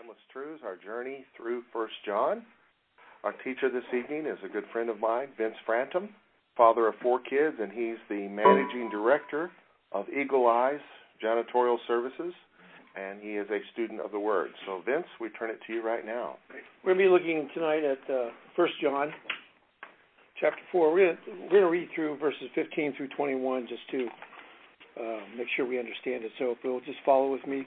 Timeless Truths, our journey through First John. Our teacher this evening is a good friend of mine, Vince Frantom, father of four kids, and he's the managing director of Eagle Eyes Janitorial Services, and he is a student of the Word. So, Vince, we turn it to you right now. We're going to be looking tonight at uh, First John, chapter four. We're going to read through verses 15 through 21 just to uh, make sure we understand it. So, if you'll just follow with me.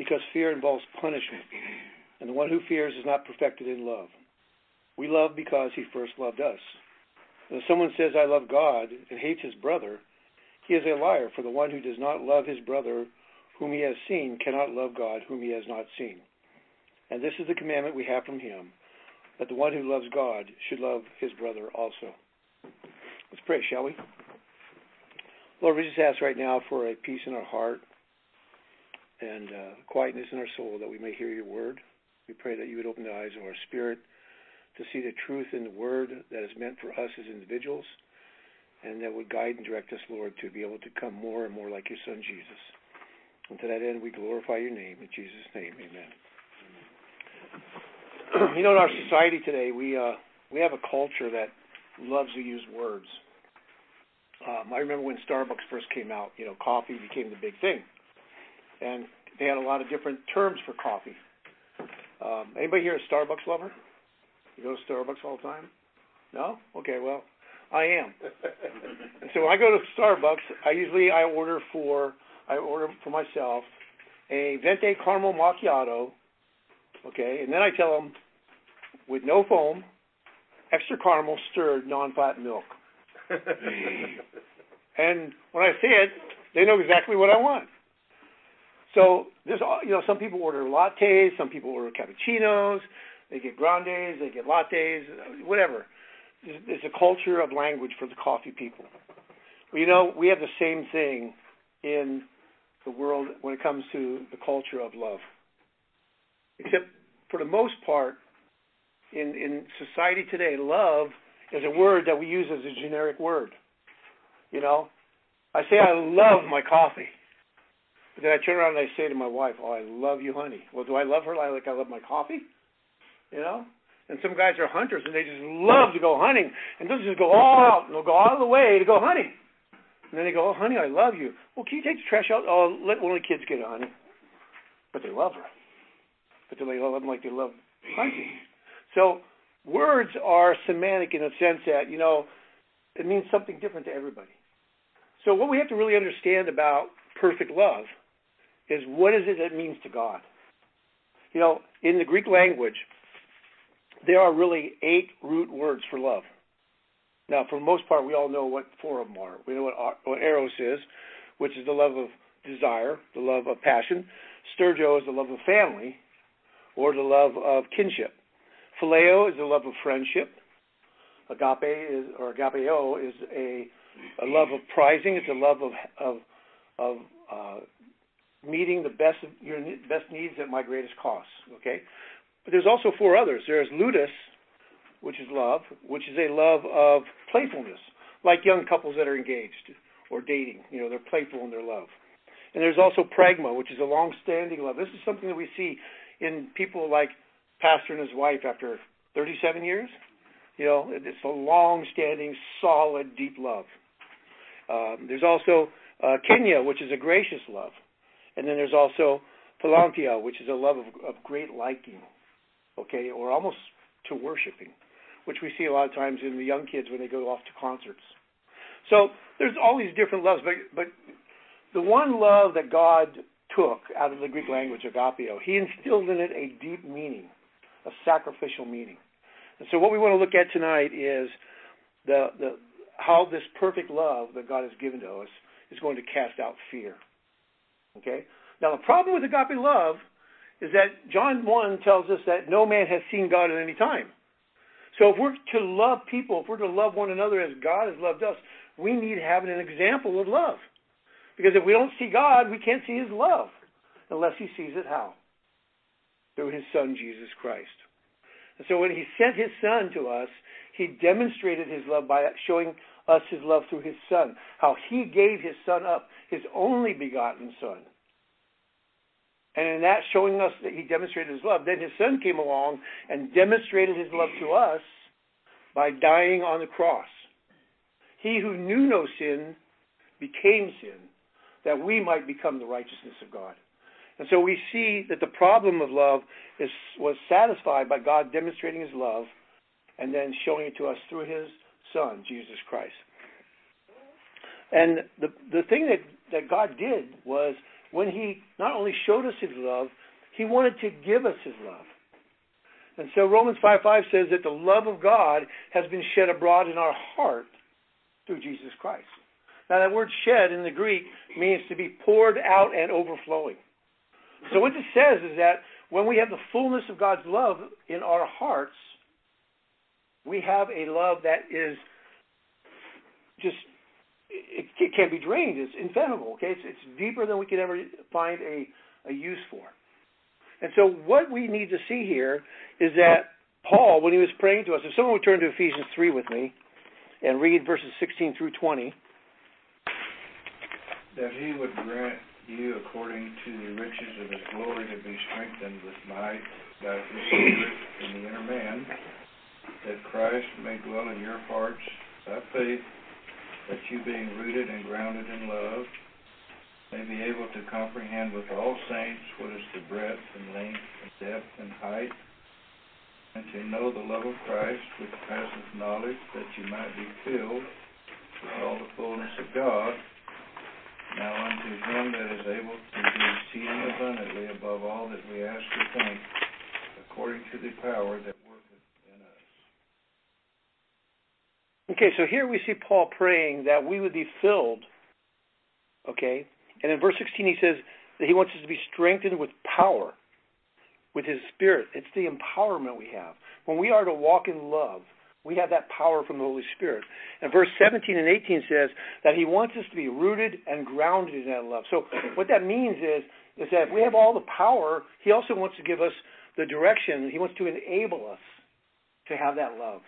because fear involves punishment, and the one who fears is not perfected in love. We love because he first loved us. And if someone says, I love God, and hates his brother, he is a liar, for the one who does not love his brother whom he has seen cannot love God whom he has not seen. And this is the commandment we have from him, that the one who loves God should love his brother also. Let's pray, shall we? Lord, we just ask right now for a peace in our heart, and uh, quietness in our soul that we may hear your word. We pray that you would open the eyes of our spirit to see the truth in the word that is meant for us as individuals, and that would guide and direct us, Lord, to be able to come more and more like your Son, Jesus. And to that end, we glorify your name. In Jesus' name, amen. you know, in our society today, we, uh, we have a culture that loves to use words. Um, I remember when Starbucks first came out, you know, coffee became the big thing and they had a lot of different terms for coffee. Um, anybody here a Starbucks lover? You go to Starbucks all the time? No? Okay, well, I am. and so when I go to Starbucks, I usually I order for I order for myself a venti caramel macchiato, okay, and then I tell them with no foam, extra caramel, stirred, non-fat milk. and when I say it, they know exactly what I want. So there's you know some people order lattes, some people order cappuccinos, they get grandes, they get lattes, whatever. It's a culture of language for the coffee people. Well, you know we have the same thing in the world when it comes to the culture of love. Except for the most part, in in society today, love is a word that we use as a generic word. You know, I say I love my coffee. But then I turn around and I say to my wife, "Oh, I love you, honey." Well, do I love her like I love my coffee? You know. And some guys are hunters and they just love to go hunting and they'll just go all out and they'll go all the way to go hunting. And then they go, "Oh, honey, I love you." Well, can you take the trash out? Oh, let one of the kids get it, honey. But they love her. But they love them like they love hunting? So words are semantic in the sense that you know it means something different to everybody. So what we have to really understand about perfect love is what is it that means to God? You know, in the Greek language, there are really eight root words for love. Now, for the most part, we all know what four of them are. We know what, what eros is, which is the love of desire, the love of passion. Storge is the love of family, or the love of kinship. Phileo is the love of friendship. Agape is, or agapeo is a, a love of prizing. It's a love of of of uh, meeting the best your best needs at my greatest cost. Okay, but there's also four others. There's ludus, which is love, which is a love of playfulness, like young couples that are engaged or dating. You know, they're playful in their love. And there's also pragma, which is a long-standing love. This is something that we see in people like pastor and his wife after 37 years. You know, it's a long-standing, solid, deep love. Um, there's also uh, Kenya, which is a gracious love. And then there's also Philanthia, which is a love of, of great liking, okay, or almost to worshiping, which we see a lot of times in the young kids when they go off to concerts. So there's all these different loves, but but the one love that God took out of the Greek language, agapeo, he instilled in it a deep meaning, a sacrificial meaning. And so what we want to look at tonight is the the how this perfect love that God has given to us is going to cast out fear. Okay? Now, the problem with agape love is that John 1 tells us that no man has seen God at any time. So if we're to love people, if we're to love one another as God has loved us, we need to have an example of love. Because if we don't see God, we can't see his love unless he sees it how? Through his son, Jesus Christ. And so when he sent his son to us, he demonstrated his love by showing us his love through his son. How he gave his son up, his only begotten son. And in that showing us that he demonstrated his love, then his son came along and demonstrated his love to us by dying on the cross. He who knew no sin became sin that we might become the righteousness of God. And so we see that the problem of love is, was satisfied by God demonstrating his love and then showing it to us through his son, Jesus Christ. And the, the thing that, that God did was when he not only showed us his love, he wanted to give us his love. And so Romans 5 5 says that the love of God has been shed abroad in our heart through Jesus Christ. Now, that word shed in the Greek means to be poured out and overflowing. So, what this says is that when we have the fullness of God's love in our hearts, we have a love that is just, it, it can't be drained. It's infinable, okay? It's, it's deeper than we could ever find a, a use for. And so, what we need to see here is that Paul, when he was praying to us, if someone would turn to Ephesians 3 with me and read verses 16 through 20 that he would grant you according to the riches of his glory to be strengthened with might by his spirit in the inner man, that Christ may dwell in your hearts by faith, that you being rooted and grounded in love, may be able to comprehend with all saints what is the breadth and length and depth and height, and to know the love of Christ which passeth knowledge, that you might be filled with all the fullness of God. Now unto him that is able to do exceeding abundantly above all that we ask or think, according to the power that worketh in us. Okay, so here we see Paul praying that we would be filled. Okay? And in verse 16 he says that he wants us to be strengthened with power, with his spirit. It's the empowerment we have. When we are to walk in love, we have that power from the Holy Spirit. And verse 17 and 18 says that he wants us to be rooted and grounded in that love. So what that means is, is that if we have all the power, he also wants to give us the direction. He wants to enable us to have that love.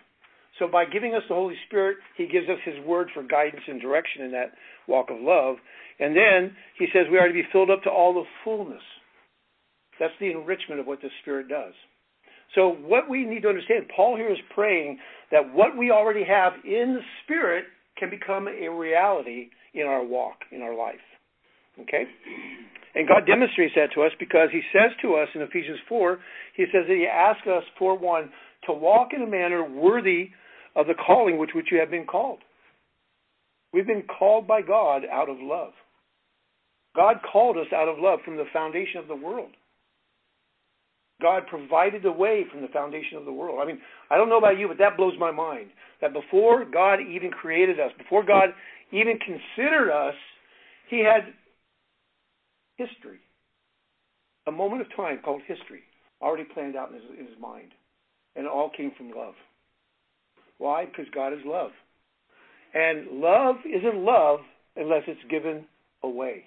So by giving us the Holy Spirit, he gives us his word for guidance and direction in that walk of love. And then he says we are to be filled up to all the fullness. That's the enrichment of what the Spirit does. So what we need to understand, Paul here is praying that what we already have in the Spirit can become a reality in our walk, in our life. Okay? And God demonstrates that to us because He says to us in Ephesians 4, He says that He asks us, for one, to walk in a manner worthy of the calling which which you have been called. We've been called by God out of love. God called us out of love from the foundation of the world. God provided the way from the foundation of the world. I mean, I don't know about you, but that blows my mind. That before God even created us, before God even considered us, He had history, a moment of time called history, already planned out in His, in his mind. And it all came from love. Why? Because God is love. And love isn't love unless it's given away.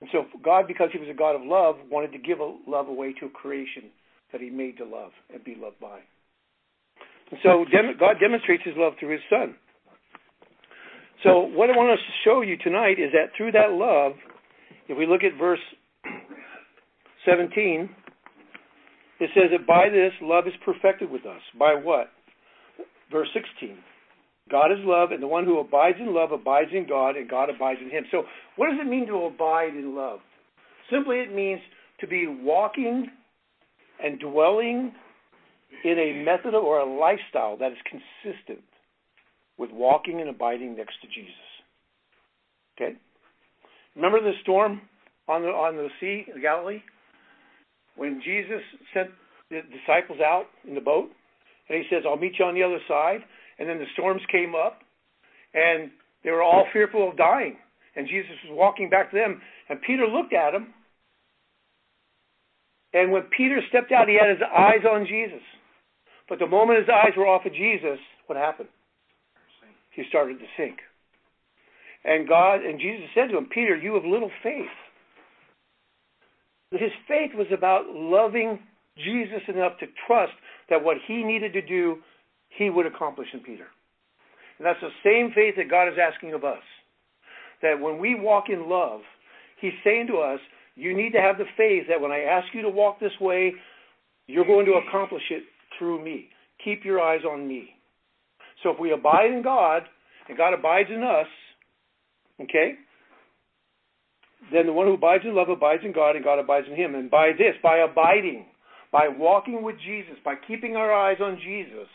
And so God, because he was a God of love, wanted to give a love away to a creation that he made to love and be loved by. And so God demonstrates his love through his son. So what I want us to show you tonight is that through that love, if we look at verse 17, it says that by this love is perfected with us. By what? Verse 16. God is love, and the one who abides in love abides in God, and God abides in him. So, what does it mean to abide in love? Simply, it means to be walking and dwelling in a method or a lifestyle that is consistent with walking and abiding next to Jesus. Okay? Remember the storm on the on the sea in Galilee? When Jesus sent the disciples out in the boat, and he says, I'll meet you on the other side and then the storms came up, and they were all fearful of dying. And Jesus was walking back to them, and Peter looked at him, And when Peter stepped out, he had his eyes on Jesus. But the moment his eyes were off of Jesus, what happened? He started to sink. And God and Jesus said to him, Peter, you have little faith. His faith was about loving Jesus enough to trust that what he needed to do, he would accomplish in Peter. And that's the same faith that God is asking of us. That when we walk in love, he's saying to us, you need to have the faith that when I ask you to walk this way, you're going to accomplish it through me. Keep your eyes on me. So if we abide in God and God abides in us, okay, then the one who abides in love abides in God and God abides in him. And by this, by abiding, by walking with Jesus, by keeping our eyes on Jesus,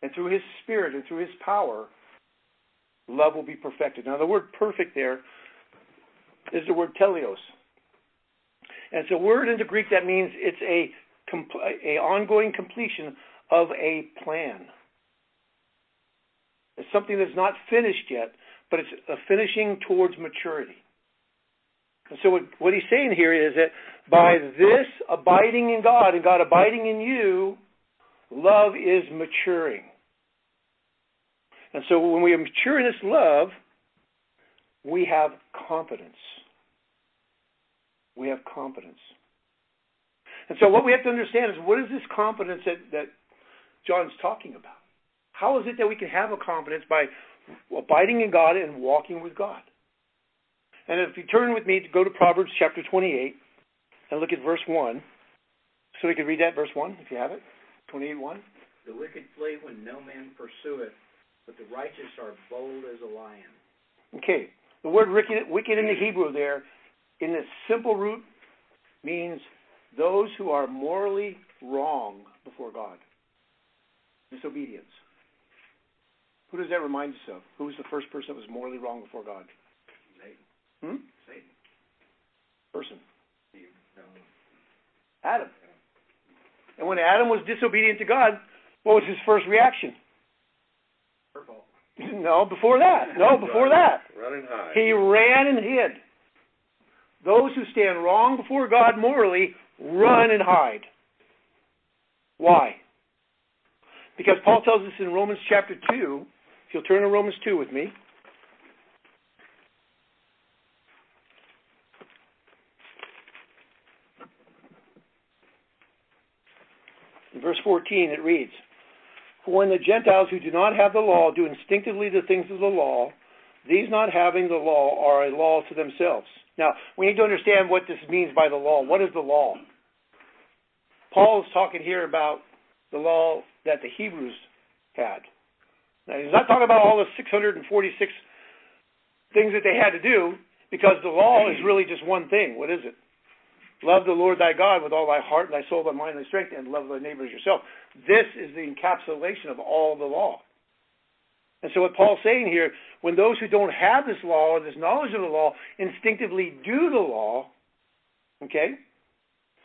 and through his spirit and through his power, love will be perfected. Now, the word perfect there is the word teleos. And it's a word in the Greek that means it's a, a ongoing completion of a plan. It's something that's not finished yet, but it's a finishing towards maturity. And so what, what he's saying here is that by this abiding in God and God abiding in you, love is maturing. And so when we mature in this love, we have confidence. We have confidence. And so what we have to understand is what is this confidence that, that John's talking about? How is it that we can have a confidence by abiding in God and walking with God? And if you turn with me to go to Proverbs chapter 28 and look at verse 1, so we can read that verse 1 if you have it. 28 1. The wicked flee when no man pursueth, but the righteous are bold as a lion. Okay. The word wicked, wicked in the Hebrew there, in the simple root, means those who are morally wrong before God. Disobedience. Who does that remind us of? Who was the first person that was morally wrong before God? Satan. Hmm? Satan. Person. Eve. No. Adam. And when Adam was disobedient to God, what was his first reaction? Fault. No, before that. No, before that. Running high. He ran and hid. Those who stand wrong before God morally run and hide. Why? Because Paul tells us in Romans chapter 2, if you'll turn to Romans 2 with me. In verse 14, it reads, For when the Gentiles who do not have the law do instinctively the things of the law, these not having the law are a law to themselves. Now, we need to understand what this means by the law. What is the law? Paul is talking here about the law that the Hebrews had. Now, he's not talking about all the 646 things that they had to do, because the law is really just one thing. What is it? Love the Lord thy God with all thy heart, and thy soul, thy mind, thy strength, and love thy neighbor as yourself. This is the encapsulation of all the law. And so what Paul's saying here, when those who don't have this law or this knowledge of the law instinctively do the law, okay,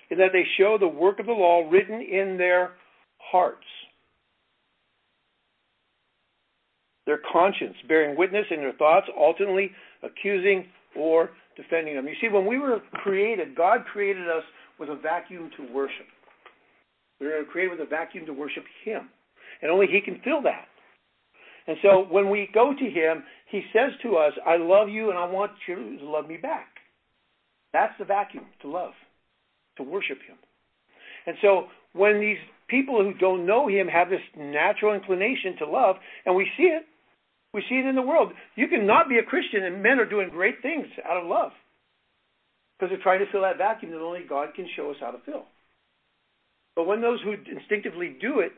is that they show the work of the law written in their hearts. Their conscience bearing witness in their thoughts, ultimately accusing or defending them. You see, when we were created, God created us with a vacuum to worship. We were created with a vacuum to worship Him. And only He can fill that. And so when we go to Him, He says to us, I love you and I want you to love me back. That's the vacuum to love, to worship Him. And so when these people who don't know Him have this natural inclination to love, and we see it, we see it in the world. You cannot be a Christian and men are doing great things out of love because they're trying to fill that vacuum that only God can show us how to fill. But when those who instinctively do it,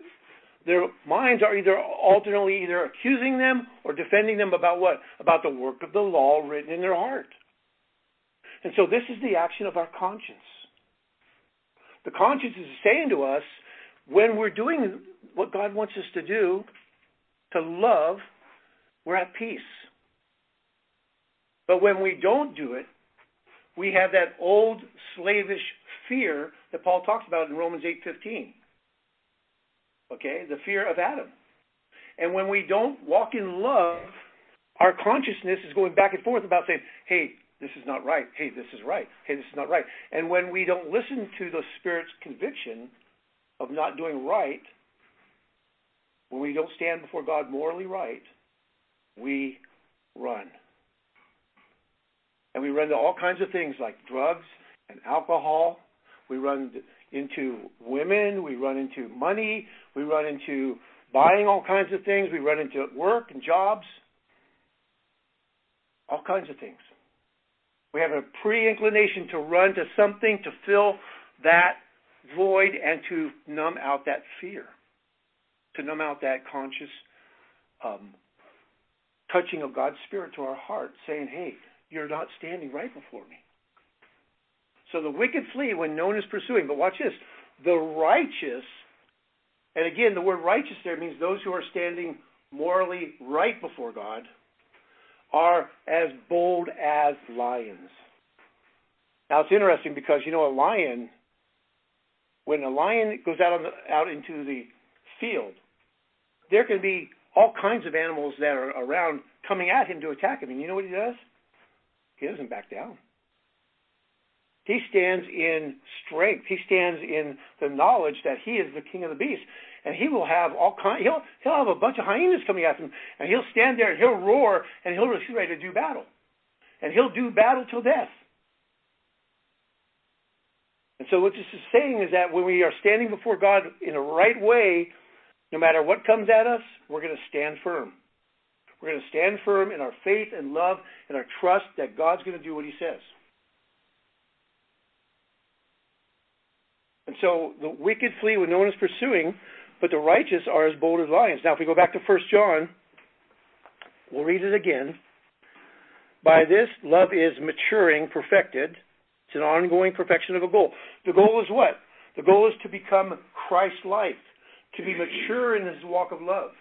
their minds are either alternately either accusing them or defending them about what? About the work of the law written in their heart. And so this is the action of our conscience. The conscience is saying to us, when we're doing what God wants us to do, to love, we're at peace. But when we don't do it, we have that old slavish fear that Paul talks about in Romans 8:15. Okay, the fear of Adam. And when we don't walk in love, our consciousness is going back and forth about saying, "Hey, this is not right. Hey, this is right. Hey, this is not right. And when we don't listen to the Spirit's conviction of not doing right, when we don't stand before God morally right, we run. And we run to all kinds of things like drugs and alcohol. We run into women. We run into money. We run into buying all kinds of things. We run into work and jobs. All kinds of things. We have a pre inclination to run to something to fill that void and to numb out that fear, to numb out that conscious um, touching of God's Spirit to our heart, saying, hey, you're not standing right before me. So the wicked flee when no one is pursuing. But watch this the righteous, and again, the word righteous there means those who are standing morally right before God, are as bold as lions. Now it's interesting because you know a lion, when a lion goes out the, out into the field, there can be all kinds of animals that are around coming at him to attack him. And you know what he does? He doesn't back down. He stands in strength. He stands in the knowledge that he is the king of the beasts, and he will have all kind. He'll he'll have a bunch of hyenas coming at him, and he'll stand there and he'll roar and he'll be ready to do battle, and he'll do battle till death. And so what this is saying is that when we are standing before God in a right way, no matter what comes at us, we're going to stand firm. We're going to stand firm in our faith and love and our trust that God's going to do what He says. And so the wicked flee when no one is pursuing, but the righteous are as bold as lions. Now, if we go back to 1 John, we'll read it again. By this, love is maturing, perfected. It's an ongoing perfection of a goal. The goal is what? The goal is to become Christ-like, to be mature in this walk of love,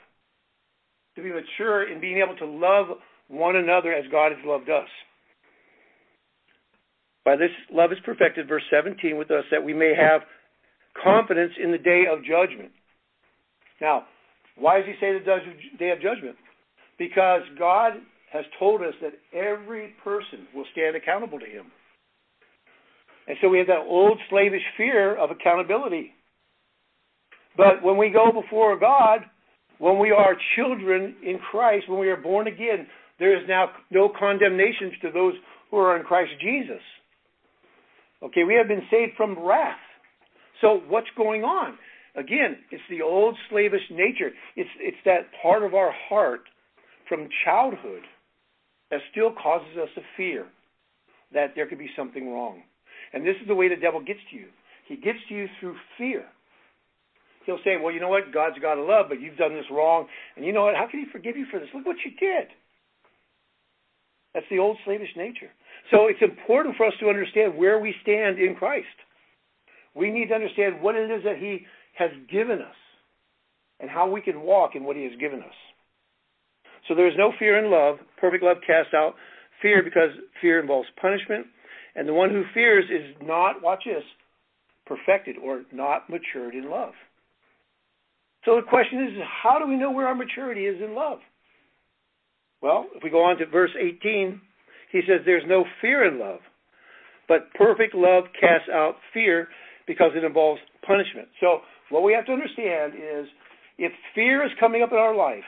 to be mature in being able to love one another as God has loved us. By this love is perfected, verse 17, with us, that we may have confidence in the day of judgment. Now, why does he say the day of judgment? Because God has told us that every person will stand accountable to him. And so we have that old slavish fear of accountability. But when we go before God, when we are children in Christ, when we are born again, there is now no condemnation to those who are in Christ Jesus. Okay, we have been saved from wrath. So what's going on? Again, it's the old slavish nature. It's it's that part of our heart from childhood that still causes us to fear that there could be something wrong. And this is the way the devil gets to you. He gets to you through fear. He'll say, Well, you know what? God's got to love, but you've done this wrong. And you know what? How can he forgive you for this? Look what you did. That's the old slavish nature. So it's important for us to understand where we stand in Christ. We need to understand what it is that He has given us and how we can walk in what He has given us. So there is no fear in love. Perfect love casts out fear because fear involves punishment. And the one who fears is not, watch this, perfected or not matured in love. So the question is, how do we know where our maturity is in love? Well, if we go on to verse 18, he says, There's no fear in love, but perfect love casts out fear because it involves punishment. So, what we have to understand is if fear is coming up in our life,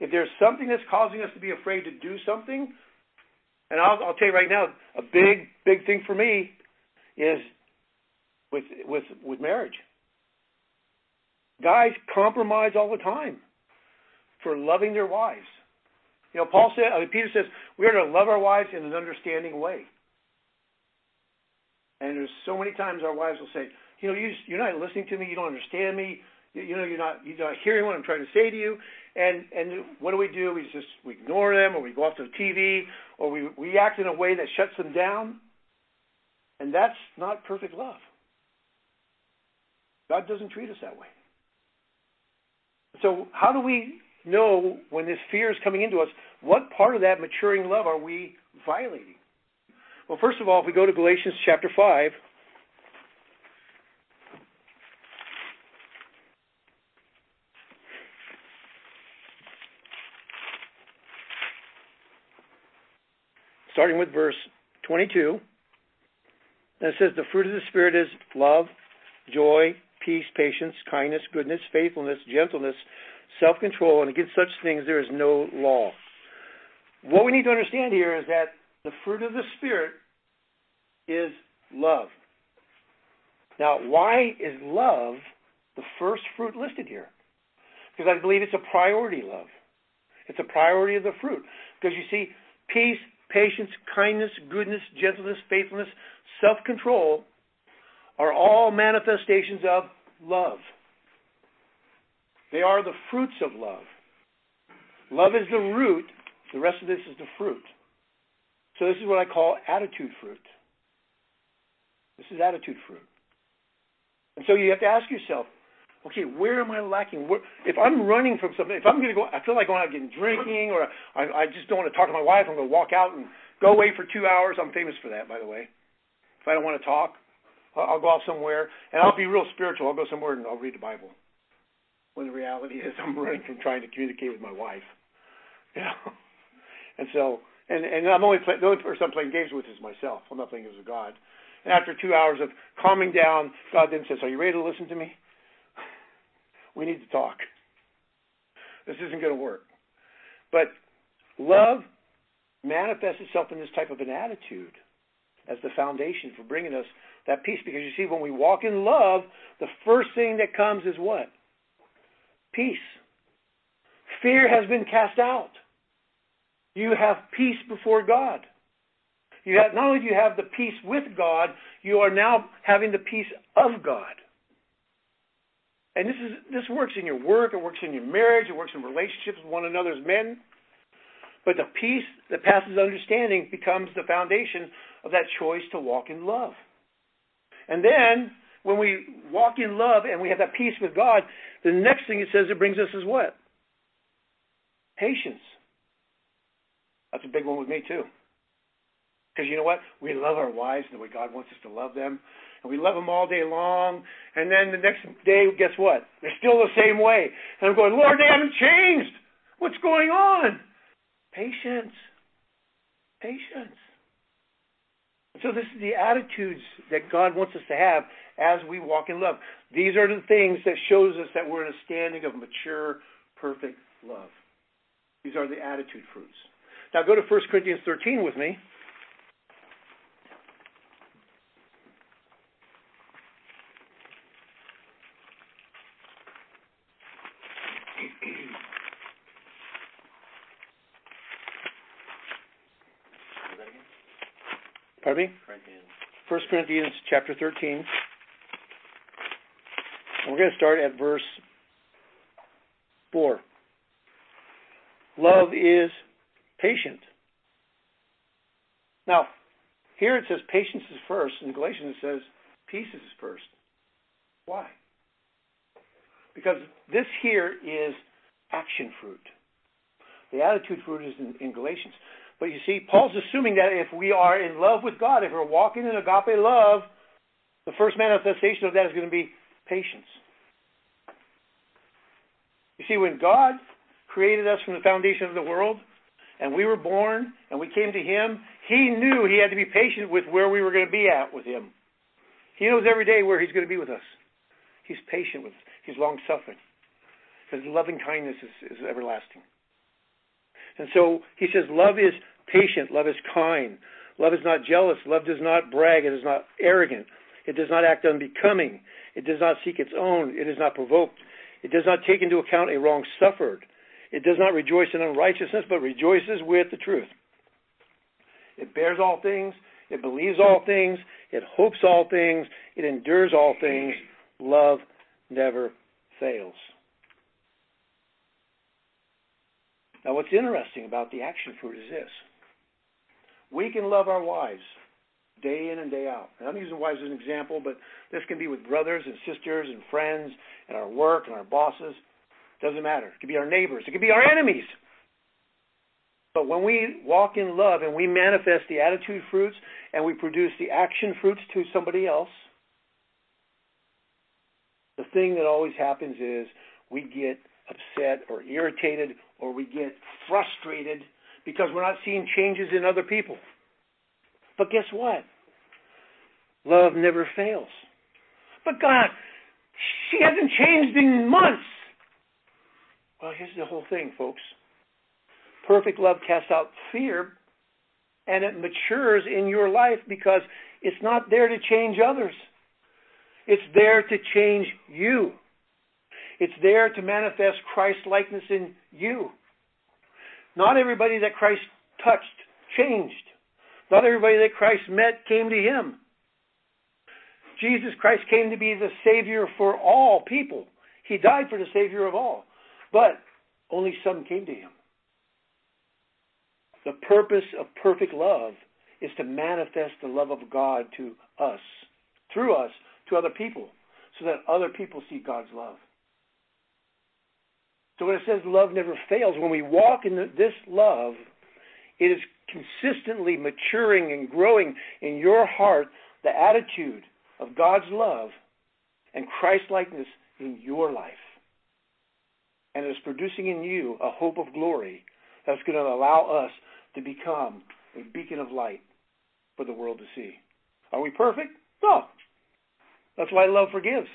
if there's something that's causing us to be afraid to do something, and I'll, I'll tell you right now, a big, big thing for me is with with with marriage. Guys compromise all the time for loving their wives. You know, Paul said, I mean, Peter says, we are to love our wives in an understanding way. And there's so many times our wives will say, you know, you just, you're not listening to me, you don't understand me, you, you know, you're not you're not hearing what I'm trying to say to you. And and what do we do? We just we ignore them, or we go off to the TV, or we react in a way that shuts them down. And that's not perfect love. God doesn't treat us that way. So how do we know when this fear is coming into us, what part of that maturing love are we violating? Well, first of all, if we go to Galatians chapter 5, starting with verse 22. And it says the fruit of the Spirit is love, joy, peace, patience, kindness, goodness, faithfulness, gentleness, self control, and against such things there is no law. What we need to understand here is that the fruit of the Spirit is love. Now, why is love the first fruit listed here? Because I believe it's a priority love. It's a priority of the fruit. Because you see, peace, patience, kindness, goodness, gentleness, faithfulness, self control are all manifestations of love. They are the fruits of love. Love is the root, the rest of this is the fruit. So, this is what I call attitude fruit. This is attitude fruit. And so you have to ask yourself, okay, where am I lacking? Where, if I'm running from something, if I'm going to go, I feel like going out getting drinking, or I, I just don't want to talk to my wife, I'm going to walk out and go away for two hours. I'm famous for that, by the way. If I don't want to talk, I'll, go off somewhere, and I'll be real spiritual. I'll go somewhere and I'll read the Bible. When the reality is, I'm running from trying to communicate with my wife. You and so, and and I'm only play, the only person I'm playing games with is myself. I'm not playing games with God. And after two hours of calming down, God then says, "Are you ready to listen to me?" We need to talk. This isn't going to work. But love manifests itself in this type of an attitude as the foundation for bringing us that peace. Because you see, when we walk in love, the first thing that comes is what? Peace. Fear has been cast out. You have peace before God. You have not only do you have the peace with God, you are now having the peace of God. And this is this works in your work, it works in your marriage, it works in relationships with one another as men. But the peace that passes understanding becomes the foundation of that choice to walk in love. And then when we walk in love and we have that peace with God, the next thing it says it brings us is what? Patience. That's a big one with me too. Because you know what? We love our wives the way God wants us to love them and we love them all day long. And then the next day, guess what? They're still the same way. And I'm going, Lord, they haven't changed. What's going on? Patience. Patience. So this is the attitudes that God wants us to have as we walk in love. These are the things that shows us that we're in a standing of mature, perfect love. These are the attitude fruits. Now go to 1 Corinthians 13 with me. Pardon? Corinthians. 1 Corinthians chapter 13. And we're going to start at verse 4. Love is patient. Now, here it says patience is first. In Galatians it says peace is first. Why? Because this here is action fruit. The attitude fruit is in, in Galatians. But you see, Paul's assuming that if we are in love with God, if we're walking in agape love, the first manifestation of that is going to be patience. You see, when God created us from the foundation of the world, and we were born, and we came to Him, He knew He had to be patient with where we were going to be at with Him. He knows every day where He's going to be with us. He's patient with us. He's long suffering. His loving kindness is, is everlasting. And so he says, love is patient, love is kind, love is not jealous, love does not brag, it is not arrogant, it does not act unbecoming, it does not seek its own, it is not provoked, it does not take into account a wrong suffered, it does not rejoice in unrighteousness, but rejoices with the truth. It bears all things, it believes all things, it hopes all things, it endures all things. Love never fails. Now, what's interesting about the action fruit is this we can love our wives day in and day out. And I'm using wives as an example, but this can be with brothers and sisters and friends and our work and our bosses. Doesn't matter. It could be our neighbors, it could be our enemies. But when we walk in love and we manifest the attitude fruits and we produce the action fruits to somebody else, the thing that always happens is we get upset or irritated or we get frustrated because we're not seeing changes in other people. But guess what? Love never fails. But God, she hasn't changed in months. Well, here's the whole thing, folks. Perfect love casts out fear, and it matures in your life because it's not there to change others. It's there to change you. It's there to manifest Christ likeness in you. Not everybody that Christ touched changed. Not everybody that Christ met came to him. Jesus Christ came to be the Savior for all people. He died for the Savior of all. But only some came to him. The purpose of perfect love is to manifest the love of God to us, through us, to other people, so that other people see God's love. So when it says love never fails, when we walk in this love, it is consistently maturing and growing in your heart the attitude of God's love and Christ likeness in your life. And it is producing in you a hope of glory that's going to allow us to become a beacon of light for the world to see. Are we perfect? No. That's why love forgives.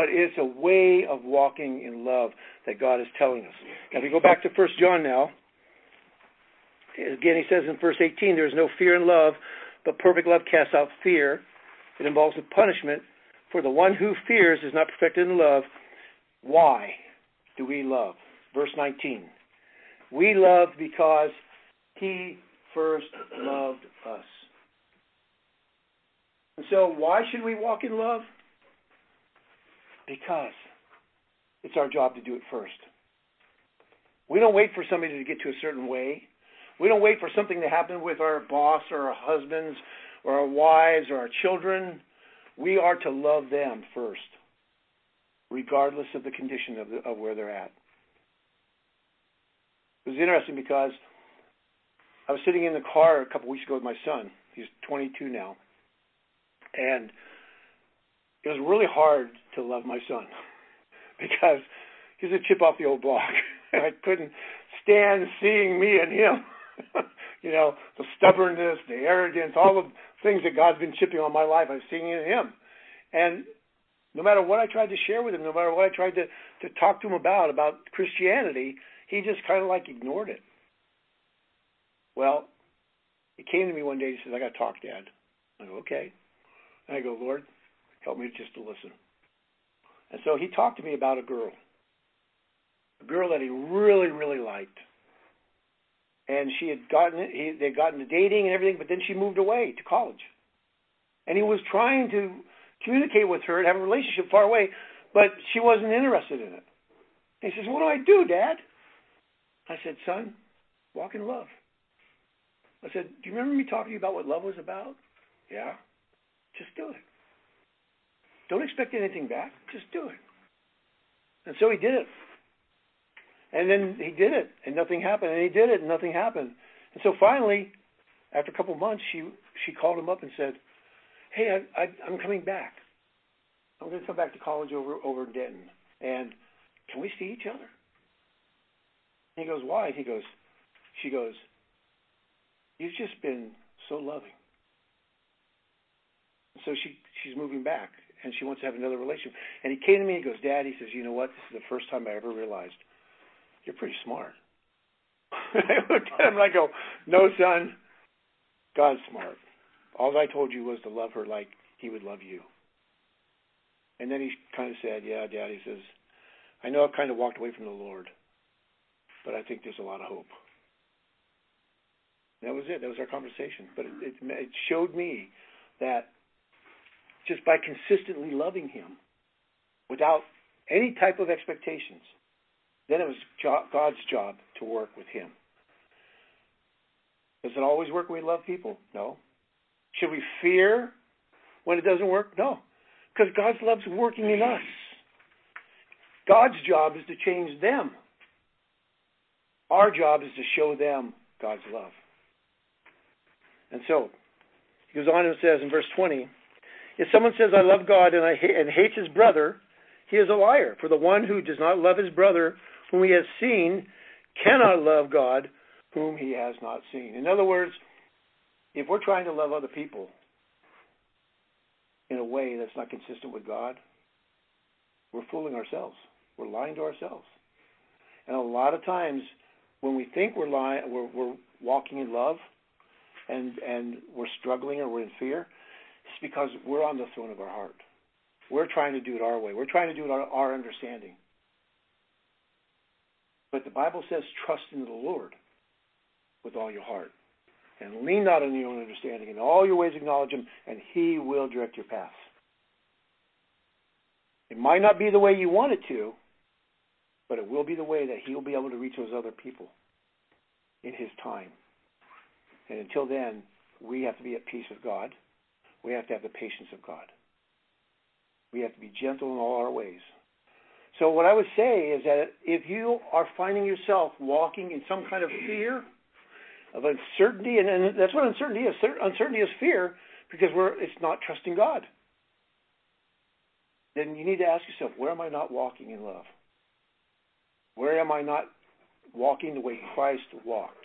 But it's a way of walking in love that God is telling us. Now, if we go back to 1 John now, again, he says in verse 18, there is no fear in love, but perfect love casts out fear. It involves a punishment, for the one who fears is not perfected in love. Why do we love? Verse 19. We love because he first loved us. And so, why should we walk in love? Because it's our job to do it first. We don't wait for somebody to get to a certain way. We don't wait for something to happen with our boss or our husbands or our wives or our children. We are to love them first, regardless of the condition of, the, of where they're at. It was interesting because I was sitting in the car a couple weeks ago with my son. He's 22 now. And it was really hard to love my son because he's a chip off the old block. and I couldn't stand seeing me and him. you know, the stubbornness, the arrogance, all the things that God's been chipping on my life, I've seen in him. And no matter what I tried to share with him, no matter what I tried to, to talk to him about, about Christianity, he just kind of like ignored it. Well, he came to me one day. He says, "I got to talk, Dad." I go, "Okay." And I go, "Lord, help me just to listen." And so he talked to me about a girl, a girl that he really, really liked, and she had gotten he, they'd gotten to dating and everything, but then she moved away to college, and he was trying to communicate with her and have a relationship far away, but she wasn't interested in it. He says, "What do I do, Dad?" I said, son, walk in love. I said, do you remember me talking to you about what love was about? Yeah. Just do it. Don't expect anything back. Just do it. And so he did it. And then he did it, and nothing happened. And he did it, and nothing happened. And so finally, after a couple months, she she called him up and said, "Hey, I, I, I'm coming back. I'm going to come back to college over over in Denton, and can we see each other?" He goes, Why? He goes, She goes, You've just been so loving. So she she's moving back and she wants to have another relationship. And he came to me and he goes, Dad, he says, you know what? This is the first time I ever realized you're pretty smart. I looked at him and I go, No, son, God's smart. All I told you was to love her like he would love you. And then he kind of said, Yeah, Dad, he says, I know I've kind of walked away from the Lord but I think there's a lot of hope. That was it. That was our conversation. But it, it, it showed me that just by consistently loving Him without any type of expectations, then it was God's job to work with Him. Does it always work when we love people? No. Should we fear when it doesn't work? No. Because God's love's working in us. God's job is to change them. Our job is to show them God's love. And so, he goes on and says in verse 20, if someone says, I love God and, I ha- and hates his brother, he is a liar. For the one who does not love his brother whom he has seen cannot love God whom he has not seen. In other words, if we're trying to love other people in a way that's not consistent with God, we're fooling ourselves. We're lying to ourselves. And a lot of times, when we think we're lying, we're, we're walking in love, and and we're struggling or we're in fear, because we're on the throne of our heart. We're trying to do it our way. We're trying to do it our, our understanding. But the Bible says, trust in the Lord with all your heart. And lean not on your own understanding. In all your ways acknowledge Him, and He will direct your paths. It might not be the way you want it to, but it will be the way that He'll be able to reach those other people in His time. And until then, we have to be at peace with God. We have to have the patience of God. We have to be gentle in all our ways. So, what I would say is that if you are finding yourself walking in some kind of fear, of uncertainty, and, and that's what uncertainty is. Uncertainty is fear because we're it's not trusting God. Then you need to ask yourself, where am I not walking in love? Where am I not walking the way Christ walked?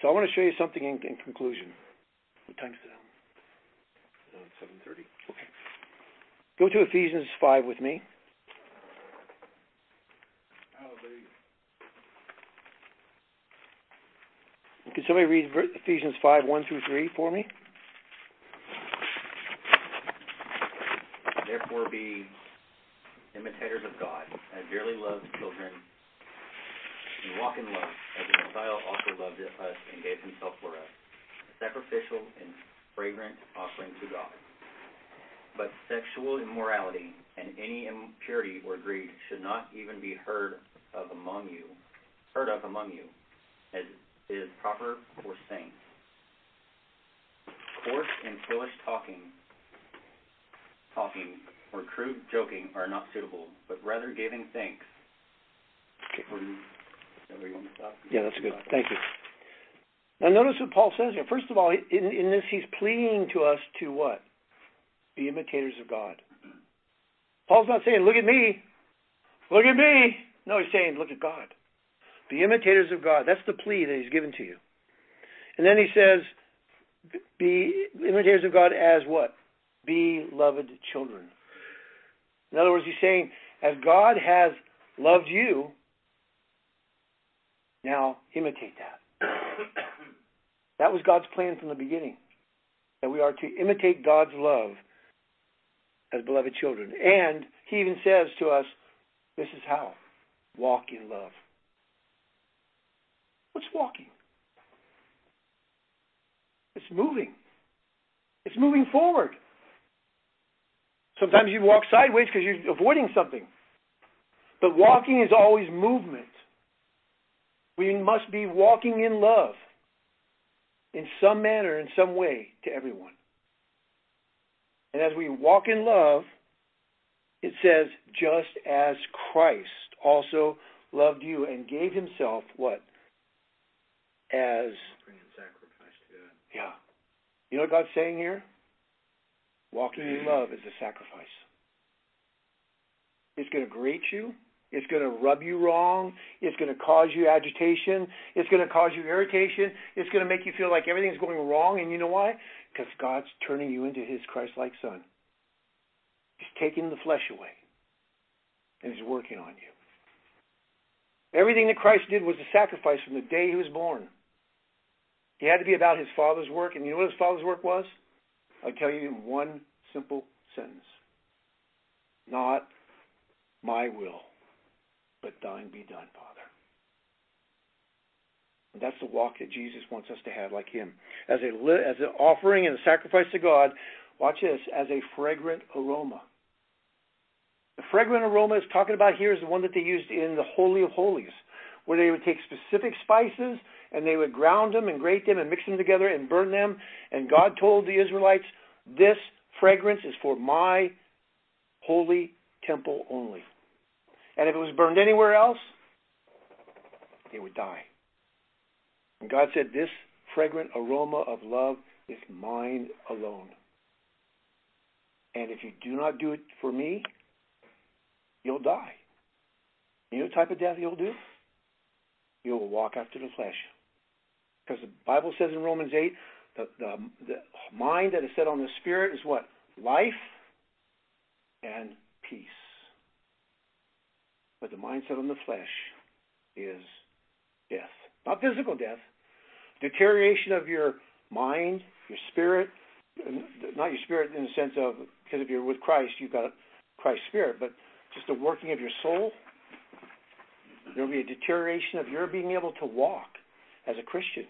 So I want to show you something in, in conclusion. What time is it Uh, Seven thirty. Okay. Go to Ephesians five with me. Hallelujah. Can somebody read Ephesians five one through three for me? Therefore be imitators of God, as dearly loved children, and walk in love, as the Messiah also loved us and gave himself for us, a sacrificial and fragrant offering to God. But sexual immorality and any impurity or greed should not even be heard of among you, heard of among you, as is proper for saints. Coarse and foolish talking talking or crude joking are not suitable, but rather giving thanks. Okay. For, is that where you want to stop? Yeah, that's good. Thank you. Now notice what Paul says here. First of all, in, in this, he's pleading to us to what? Be imitators of God. Paul's not saying, look at me. Look at me. No, he's saying, look at God. Be imitators of God. That's the plea that he's given to you. And then he says, be imitators of God as what? Be beloved children. In other words, he's saying, as God has loved you, now imitate that. That was God's plan from the beginning. That we are to imitate God's love as beloved children. And he even says to us, this is how. Walk in love. What's walking? It's moving. It's moving forward. Sometimes you walk sideways because you're avoiding something. But walking is always movement. We must be walking in love in some manner, in some way, to everyone. And as we walk in love, it says, just as Christ also loved you and gave himself what? As Bringing sacrifice to God. yeah. You know what God's saying here? Walking in love is a sacrifice. It's going to grate you. It's going to rub you wrong. It's going to cause you agitation. It's going to cause you irritation. It's going to make you feel like everything's going wrong. And you know why? Because God's turning you into His Christ like Son. He's taking the flesh away. And He's working on you. Everything that Christ did was a sacrifice from the day He was born. He had to be about His Father's work. And you know what His Father's work was? I'll tell you in one simple sentence. Not my will, but thine be done, Father. And that's the walk that Jesus wants us to have like him. As a as an offering and a sacrifice to God, watch this, as a fragrant aroma. The fragrant aroma is talking about here is the one that they used in the Holy of Holies, where they would take specific spices and they would ground them and grate them and mix them together and burn them. And God told the Israelites, this fragrance is for my holy temple only. And if it was burned anywhere else, they would die. And God said, This fragrant aroma of love is mine alone. And if you do not do it for me, you'll die. You know what type of death you'll do? You will walk after the flesh. Because the Bible says in Romans 8, the, the, the mind that is set on the Spirit is what? Life and peace. But the mindset on the flesh is death. Not physical death, deterioration of your mind, your spirit, not your spirit in the sense of, because if you're with Christ, you've got Christ's spirit, but just the working of your soul. There will be a deterioration of your being able to walk as a Christian.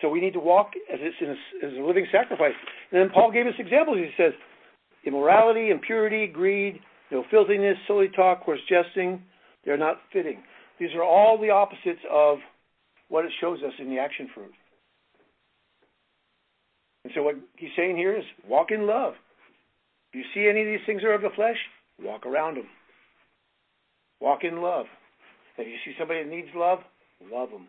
So we need to walk as, a, as a living sacrifice. And then Paul gave us examples. He says, immorality, impurity, greed, no filthiness, silly talk, coarse jesting, they're not fitting. These are all the opposites of what it shows us in the action fruit. And so what he's saying here is walk in love. If you see any of these things are of the flesh, walk around them. Walk in love. If you see somebody that needs love, love them.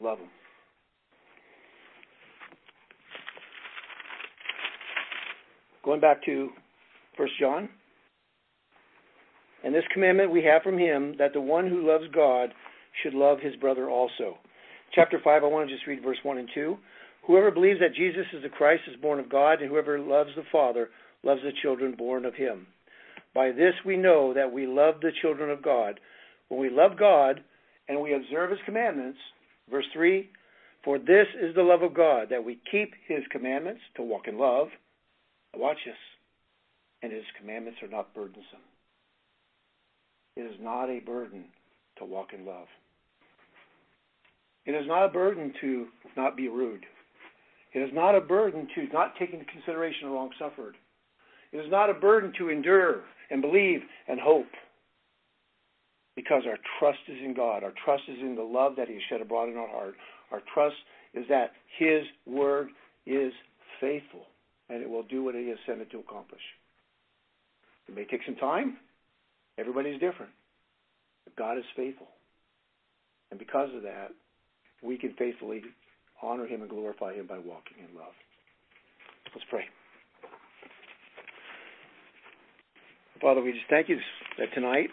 Love them. Going back to First John. And this commandment we have from him that the one who loves God should love his brother also. Chapter 5, I want to just read verse 1 and 2. Whoever believes that Jesus is the Christ is born of God, and whoever loves the Father loves the children born of him. By this we know that we love the children of God. When we love God and we observe his commandments, verse 3 For this is the love of God, that we keep his commandments to walk in love. Watch this. And his commandments are not burdensome. It is not a burden to walk in love. It is not a burden to not be rude. It is not a burden to not take into consideration the wrong suffered. It is not a burden to endure and believe and hope. Because our trust is in God. Our trust is in the love that He has shed abroad in our heart. Our trust is that His word is faithful and it will do what He has sent it to accomplish. It may take some time. Everybody's different. But God is faithful. And because of that, we can faithfully honor Him and glorify Him by walking in love. Let's pray. Father, we just thank you that tonight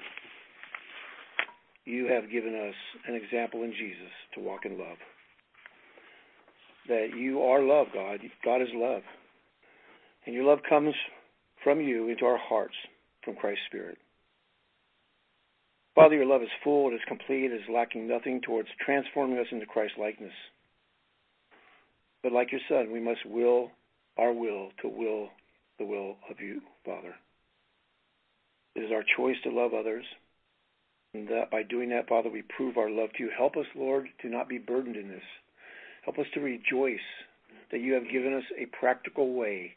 you have given us an example in Jesus to walk in love. That you are love, God. God is love. And your love comes from you into our hearts from Christ's Spirit. Father, your love is full, it is complete, it is lacking nothing towards transforming us into Christ likeness. But like your Son, we must will our will to will the will of you, Father. It is our choice to love others. And that by doing that, Father, we prove our love to you. Help us, Lord, to not be burdened in this. Help us to rejoice that you have given us a practical way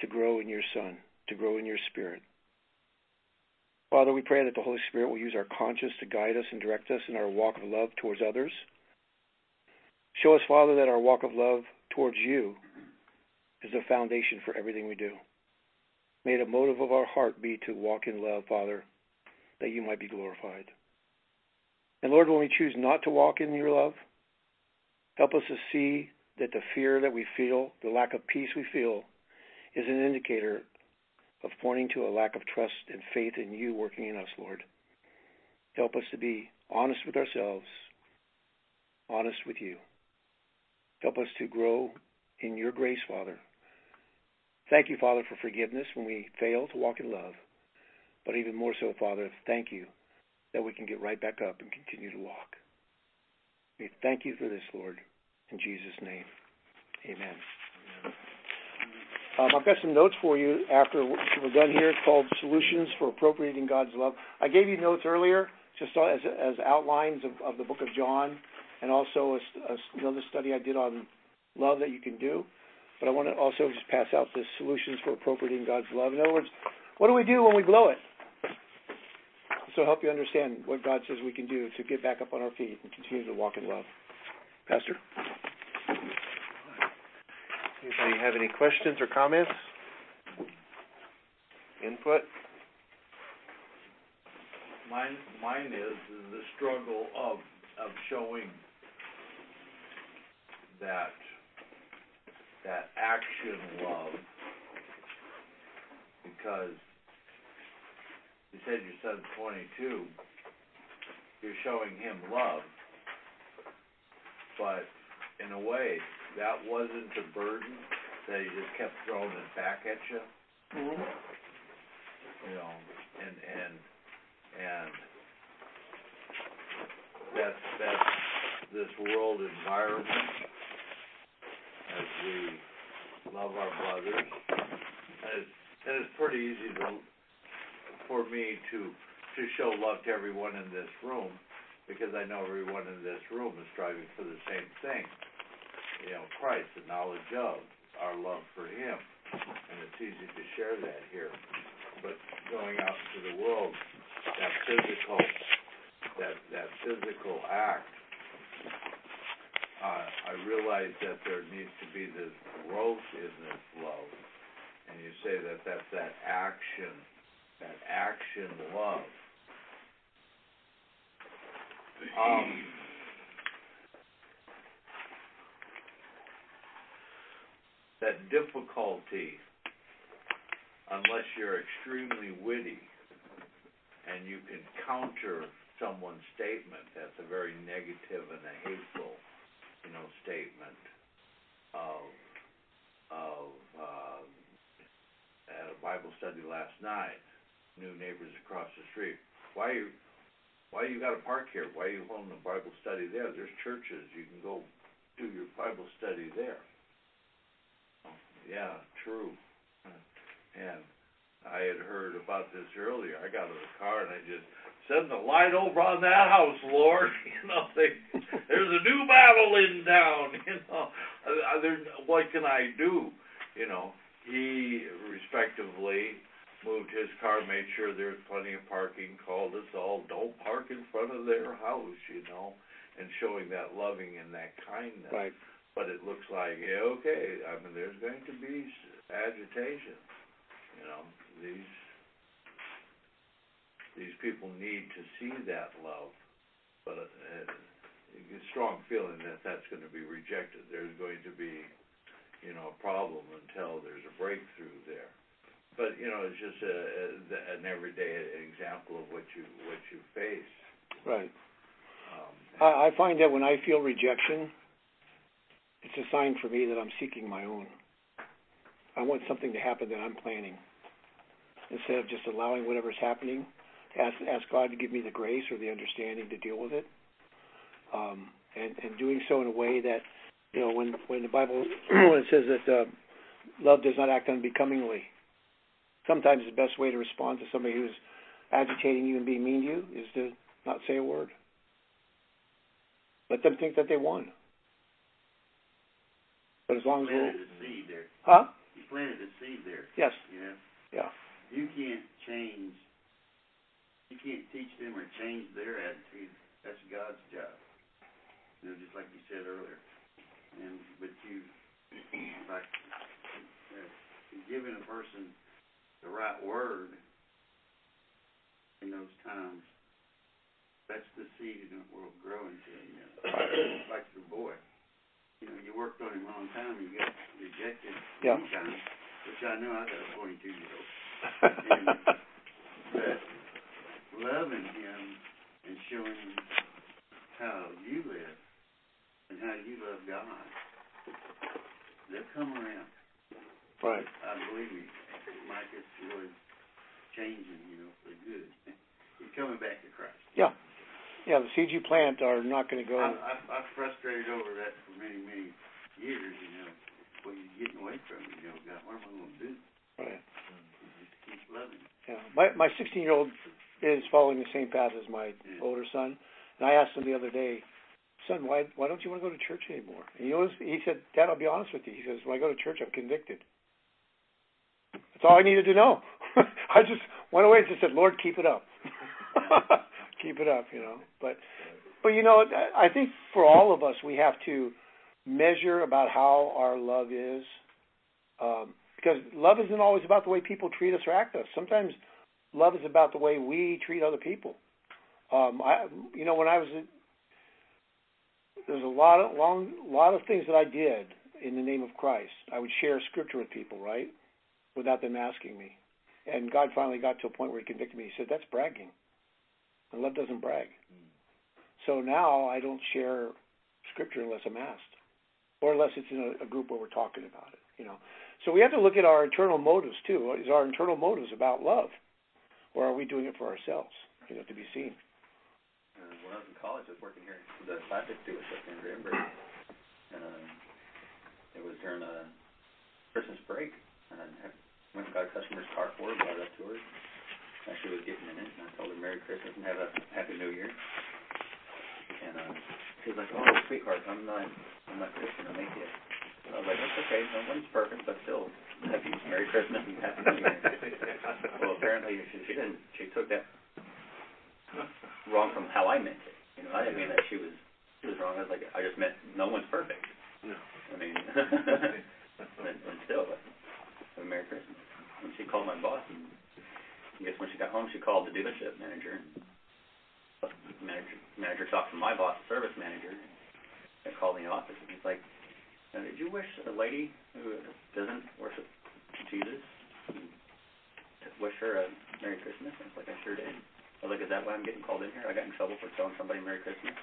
to grow in your Son, to grow in your Spirit. Father, we pray that the Holy Spirit will use our conscience to guide us and direct us in our walk of love towards others. Show us, Father, that our walk of love towards you is the foundation for everything we do. May the motive of our heart be to walk in love, Father, that you might be glorified. And Lord, when we choose not to walk in your love, help us to see that the fear that we feel, the lack of peace we feel, is an indicator of pointing to a lack of trust and faith in you working in us, Lord. Help us to be honest with ourselves, honest with you. Help us to grow in your grace, Father. Thank you, Father, for forgiveness when we fail to walk in love. But even more so, Father, thank you that we can get right back up and continue to walk. We thank you for this, Lord. In Jesus' name, amen. Um, I've got some notes for you after we're done here called Solutions for Appropriating God's Love. I gave you notes earlier just as, as outlines of, of the book of John and also a, a, another study I did on love that you can do. But I want to also just pass out the solutions for appropriating God's love. In other words, what do we do when we blow it? So help you understand what God says we can do to get back up on our feet and continue to walk in love. Pastor? Anybody have any questions or comments? Input? Mine, mine is the struggle of, of showing that, that action love. Because you said your son's twenty-two, you're showing him love. But in a way, that wasn't a burden that he just kept throwing it back at you. Mhm. you know, and and and that's that's this world environment as we love our brothers. And it's, and it's pretty easy to for me to to show love to everyone in this room because I know everyone in this room is striving for the same thing. You know, Christ, the knowledge of our love for Him, and it's easy to share that here but going out into the world, that physical, that that physical act, uh, I realize that there needs to be this growth in this love, and you say that that's that action, that action love. Um, that difficulty unless you're extremely witty and you can counter someone's statement that's a very negative and a hateful, you know, statement of of uh, at a Bible study last night, new neighbors across the street. Why you why you got to park here? Why are you holding a Bible study there? There's churches you can go do your Bible study there. Yeah, true. And I had heard about this earlier. I got of the car and I just send the light over on that house, Lord. You know, they, there's a new battle in town. You know, uh, there, what can I do? You know, he respectively moved his car, made sure there's plenty of parking, called us all, don't park in front of their house. You know, and showing that loving and that kindness. Right. But it looks like yeah, okay. I mean, there's going to be agitation. You know, these these people need to see that love, but uh, a strong feeling that that's going to be rejected. There's going to be, you know, a problem until there's a breakthrough there. But you know, it's just a, a, an everyday example of what you what you face. Right. Um, I, I find that when I feel rejection, it's a sign for me that I'm seeking my own. I want something to happen that I'm planning instead of just allowing whatever's happening. Ask ask God to give me the grace or the understanding to deal with it, um, and and doing so in a way that you know when when the Bible when it says that uh, love does not act unbecomingly. Sometimes the best way to respond to somebody who's agitating you and being mean to you is to not say a word. Let them think that they won. But as long as planted we're, a seed there. huh? You planted a seed there. Yes. You know, Yeah. you can't change. You can't teach them or change their attitude. That's God's job. You know, just like you said earlier. And but you, like, uh, giving a person the right word in those times. That's the seed that will grow into. You know, like your boy. You know, you worked on him a long time. You got rejected Yeah. many times, which I know. I got a 22 year old. And, but loving him and showing him how you live and how you love God, they'll come around. Right. I believe me, Mike is really changing, you know, for good. He's coming back to Christ. Yeah. Yeah. The you plant are not going to go. I, I, I've frustrated over that for many, many years, you know. Well, you're getting away from me, you know, God, what am I going to do? Right. Just keep loving. Yeah. My my 16 year old is following the same path as my Yeah. older son, and I asked him the other day, son, why why don't you want to go to church anymore? And he was he said, Dad, I'll be honest with you. He says, when I go to church, I'm convicted. All I needed to know. I just went away and just said, Lord, keep it up. keep it up, you know. But but you know, I think for all of us, we have to measure about how our love is, um, because love isn't always about the way people treat us or act us. Sometimes love is about the way we treat other people. Um, I, you know, when I was, there's a lot of long, lot of things that I did in the name of Christ. I would share scripture with people, right, without them asking me. And God finally got to a point where He convicted me. He said, "That's bragging, and love doesn't brag." So now I don't share scripture unless I'm asked, or unless it's in a, a group where we're talking about it. You know, so we have to look at our internal motives too. Is our internal motives about love, or are we doing it for ourselves? You know, to be seen. Uh, when I was in college, I was working here the plastic dealership in Denver, and uh, it was during a Christmas break, and I had, went and got a customer's car for her, brought it up to her. She was getting in it, and I told her Merry Christmas and have a Happy New Year. And uh, she was like, "Oh, sweetheart, I'm not, I'm not Christian, I'm atheist." I was like, "That's okay, no one's perfect, but still, happy Merry Christmas and Happy New Year." well, apparently she, she didn't. She took that wrong from how I meant it. You know, I didn't mean that she was she was wrong. I was like, I just meant no one's perfect. No. I mean, and, and still, but have Merry Christmas. And she called my boss, and I guess when she got home, she called the dealership manager. And manager manager talked to my boss, the service manager, and called the office, and he's like, "Did you wish a lady who doesn't worship Jesus wish her a Merry Christmas?" I was like, "I sure did." I was like, "Is that why I'm getting called in here? I got in trouble for telling somebody Merry Christmas."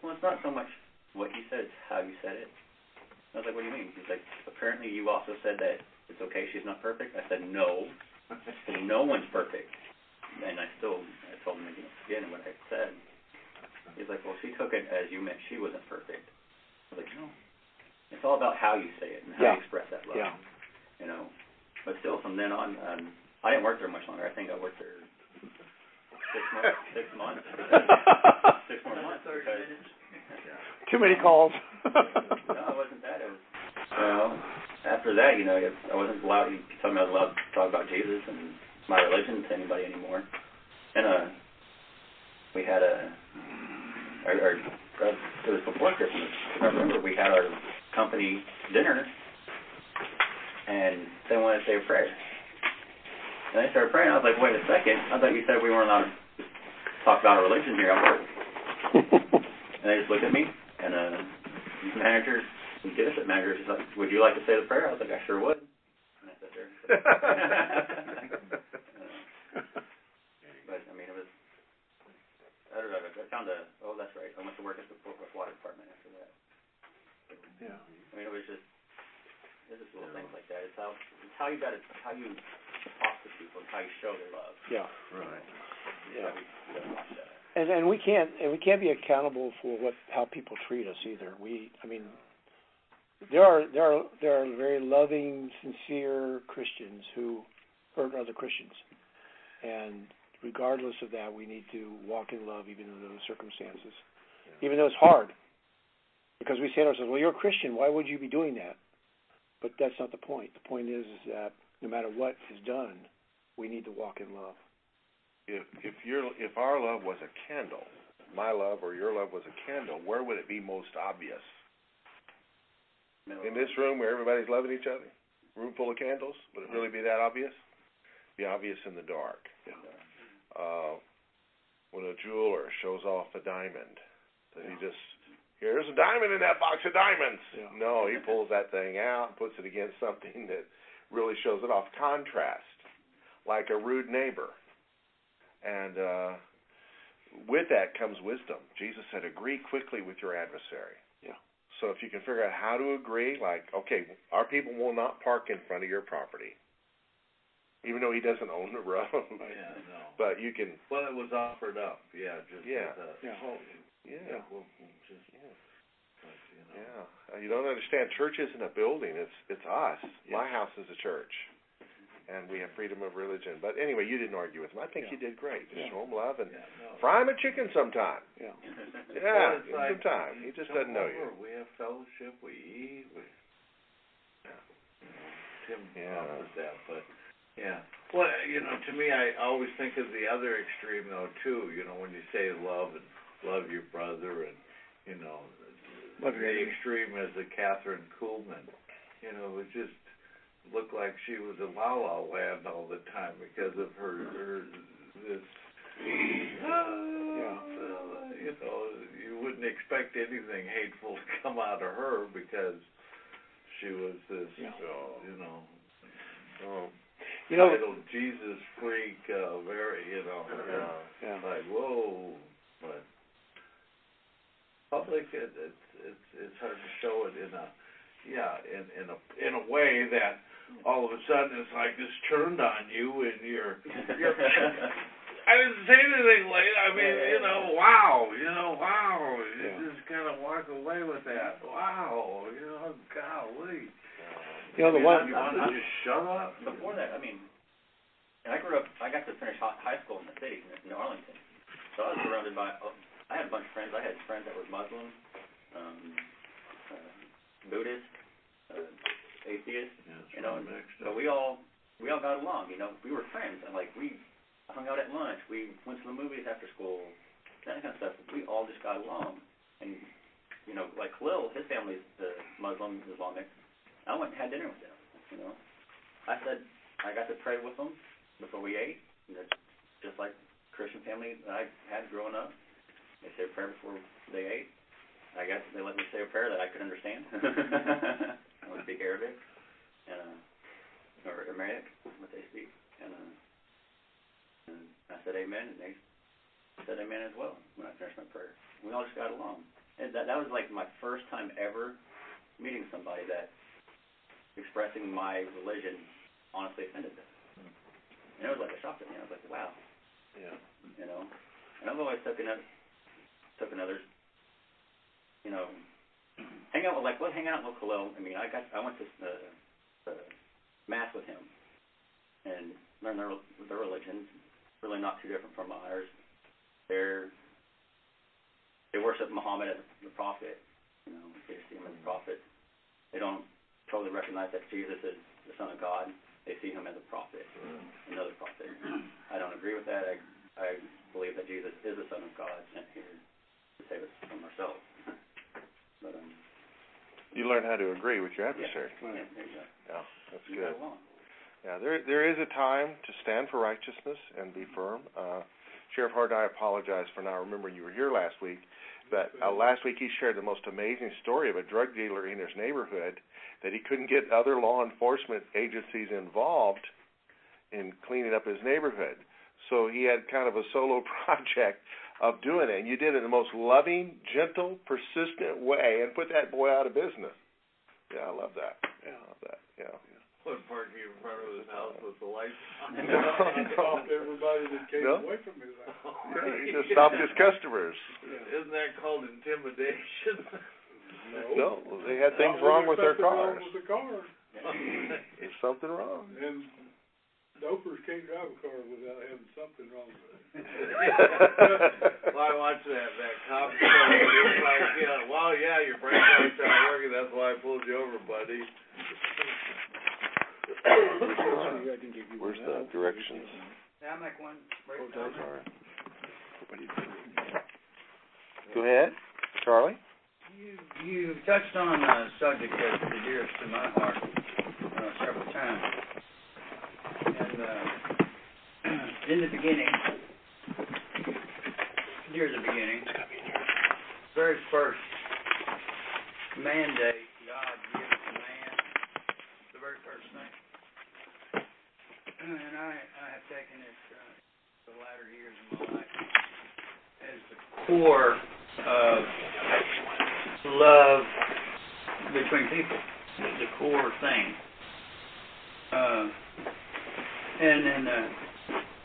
Well, it's not so much what you said, it's how you said it. I was like, what do you mean? He's like, apparently you also said that it's okay, she's not perfect. I said, no. no one's perfect. And I still, I told him again, again what I said. He's like, well, she took it as you meant she wasn't perfect. I was like, no. It's all about how you say it and how Yeah. you express that love. Yeah. You know, but still, from then on, um, I didn't work there much longer. I think I worked there six months. Six months. six more months. because- Too many calls. no, it wasn't that. It was, well, after that, you know, I wasn't allowed. You told me I was allowed to talk about Jesus and my religion to anybody anymore. And uh, we had a, our, our, it was before Christmas. I remember we had our company dinner, and they wanted to say a prayer. And they started praying. I was like, wait a second. I thought you said we weren't allowed to talk about our religion here at work. And they just looked at me, and uh, the manager, the dealership manager, was like, "Would you like to say the prayer?" I was like, "I sure would." And I sat there. Uh, but I mean, it was. I don't know. I found a. Oh, that's right. I went to work at the Fort Water Department after that. yeah. I mean, it was just. It's just little things like that. It's how. It's how you got to. How you talk to people. It's how you show their love. Yeah. Right. Yeah. We gotta watch that. And and we can't and we can't be accountable for what how people treat us either. We I mean there are there are there are very loving, sincere Christians who hurt other Christians. And regardless of that, we need to walk in love even in those circumstances. Even though it's hard. Because we say to ourselves, Well, you're a Christian, why would you be doing that? But that's not the point. The point is, is that no matter what is done, we need to walk in love. if if your if our love was a candle, my love or your love was a candle, where would it be most obvious? In this room where everybody's loving each other, room full of candles, would it really be that obvious? Be obvious in the dark. Uh, when a jeweler shows off a diamond, that he just here's a diamond in that box of diamonds. Yeah. No, he pulls that thing out and puts it against something that really shows it off. Contrast, like a rude neighbor. And uh, with that comes wisdom. Jesus said, "Agree quickly with your adversary." Yeah. So if you can figure out how to agree, like, okay, our people will not park in front of your property, even though he doesn't own the road. Yeah, no. But you can, Well, it was offered up, yeah, just Yeah. as a, Yeah. oh, yeah, we'll, we'll just, but, you know. yeah. You don't understand. Church isn't a building. It's it's us. My house is a church, and we have freedom of religion. But anyway, you didn't argue with him. I think you did great. Just Yeah. show him love and Yeah, no. fry him a chicken sometime. Yeah. Yeah, Well, it's give him like, some time. He just doesn't know you. We have fellowship, we eat, we, you Tim Yeah. offers that, but, yeah. Well, you know, to me, I always think of the other extreme though, too, you know, when you say love and love your brother and, you know, Love the extreme is the Kathryn Kuhlman, you know, it was just looked like she was in La La Land all the time because of her, her, this, Yeah. uh, you know, you wouldn't expect anything hateful to come out of her because she was this, Yeah. uh, you know, Oh, You know titled Jesus freak, uh, very, you know, yeah. yeah. like whoa, but public, it, it's it's it's hard to show it in a yeah in in a in a way that all of a sudden it's like it's turned on you and you're you're. I didn't say anything late. I mean, you know, wow, you know, wow. You Yeah. just kind of walk away with that. Wow, you know, golly. You know, the one, You want to just shut up? Before that, I mean, and I grew up. I got to finish high school in the city, in Arlington. So I was surrounded by. oh, I had a bunch of friends. I had friends that were Muslim, um, Buddhist, uh, atheist. Yeah, You know, So we all we all got along. You know, we were friends, and like we hung out at lunch. We went to the movies after school. That kind of stuff. We all just got along, and you know, like Khalil, his family's uh, Muslim, Islamic. I went and had dinner with them. You know, I said I got to pray with them before we ate. You know, just like Christian family that I had growing up. They say a prayer before they ate. I guess they let me say a prayer that I could understand. I don't speak Arabic, and uh, or Aramaic, what they speak, and uh, and I said amen, and they said amen as well when I finished my prayer. We all just got along, and that that was like my first time ever meeting somebody that expressing my religion honestly offended them. And it was like a shock to me. I was like, wow, Yeah. you know. And I've always took another, took another, you know, hang out with like, well, hang out with Khalil. I mean, I got, I went to the, the mass with him, and learned their their religion. Really not too different from ours. They're they worship Muhammad as the prophet. You know, they see him as a mm-hmm. prophet. They don't totally recognize that Jesus is the Son of God. They see him as a prophet, mm-hmm. another prophet. I don't agree with that. I I believe that Jesus is the Son of God sent here to save us from ourselves. But um, You learn how to agree with your adversary. yeah, there you go. Yeah, that's You good. Yeah, there there is a time to stand for righteousness and be firm. Uh, Sheriff Hard, I apologize for not remembering you were here last week, but uh, last week he shared the most amazing story of a drug dealer in his neighborhood that he couldn't get other law enforcement agencies involved in cleaning up his neighborhood. So he had kind of a solo project of doing it, and you did it in the most loving, gentle, persistent way, and put that boy out of business. Yeah, I love that. Yeah, I love that. Yeah. Put parking in front of his house with the lights on. No, no. Stopped everybody that came No. away from his house. Yeah, he just stopped his customers. Isn't that called intimidation? No, they had things wrong with their Something wrong cars. with the car. There's something wrong. And dopers can't drive a car without having something wrong with it. well, I watched that that cop show. It's like, you know, well, yeah, your brake lights aren't working. That's why I pulled you over, buddy. I can give you Where's the directions? May I make one brief Oh, those comment? Go ahead, Charlie. You, you touched on a subject that's dearest to my heart uh, several times. And uh, in the beginning, near the beginning, very first mandate God gives to man, the very first thing. And I, I have taken it uh, the latter years of my life as the core of love between people, the core thing. Uh, and in uh,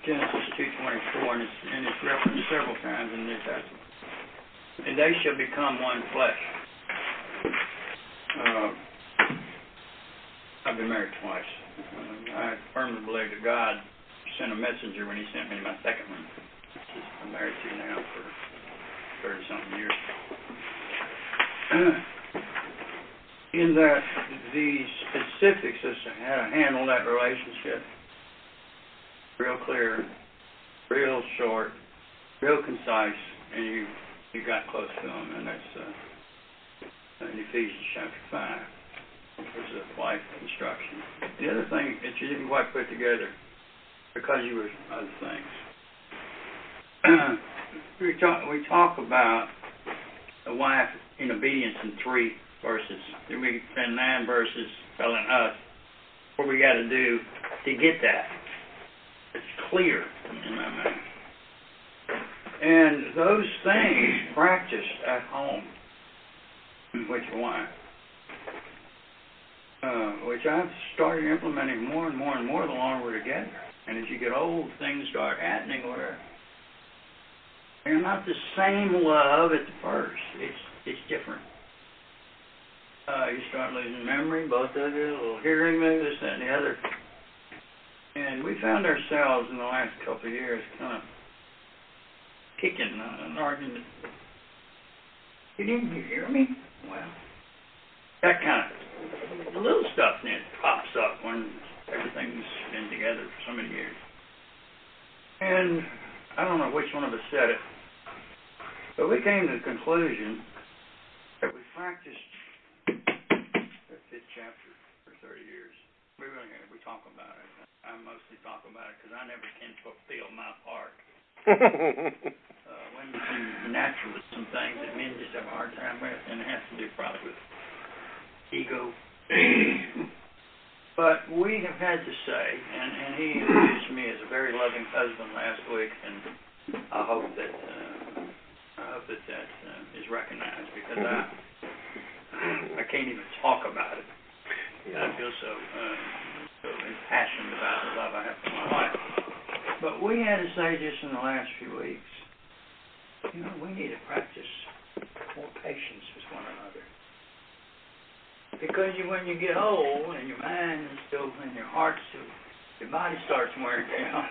Genesis 2:24, and it's, and it's referenced several times in the New Testament. And they shall become one flesh. Uh, I've been married twice. Uh, I firmly believe that God sent a messenger when He sent me my second one. I'm married to now for thirty something years. in that the specifics as to how to handle that relationship, clear, real short, real concise, and you you got close to them, and that's uh, in Ephesians chapter five, which was a life instruction. The other thing that you didn't quite put together because you were other things. we talk we talk about a wife in obedience in three verses. Then we spend nine verses telling us what we got to do to get that. It's clear in. And those things practiced at home which why. Uh, which I've started implementing more and more and more the longer we're together. And as you get old, things start happening where they're not the same love at the first. It's it's different. Uh, you start losing memory, both of you, a little hearing, maybe this, that, and the other. And we found ourselves in the last couple of years kind of kicking uh, an argument. You didn't hear me? Well, that kind of the little stuff then pops up when everything's been together for so many years. And I don't know which one of us said it, but we came to the conclusion that we practiced that fifth chapter for 30 years. We really we talk about it. I mostly talk about it because I never can fulfill my part. uh, when naturally some things that men just have a hard time with, and it has to do probably with ego. but we have had to say, and, and he introduced me as a very loving husband last week, and I hope that uh, I hope that that uh, is recognized because I I can't even talk about it. I feel so uh, so impassioned about the love I have for my wife. But we had to say just in the last few weeks, you know, we need to practice more patience with one another. Because you, when you get old and your mind is still, and your heart still, your body starts wearing down,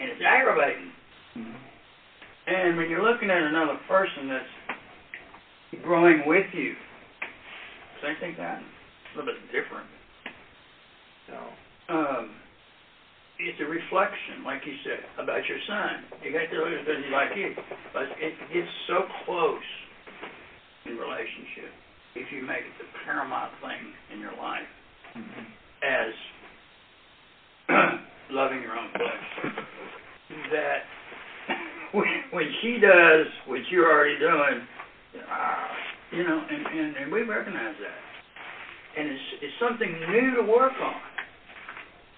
and it's aggravating. Mm-hmm. And when you're looking at another person that's growing with you, same thing happens. A little bit different. No. Um, it's a reflection, like you said, about your son. You got to look at it because he's like you. But it gets so close in relationship if you make it the paramount thing in your life mm-hmm. as loving your own flesh. That when, when she does what you're already doing, uh, you know, and, and, and we recognize that. And it's, it's something new to work on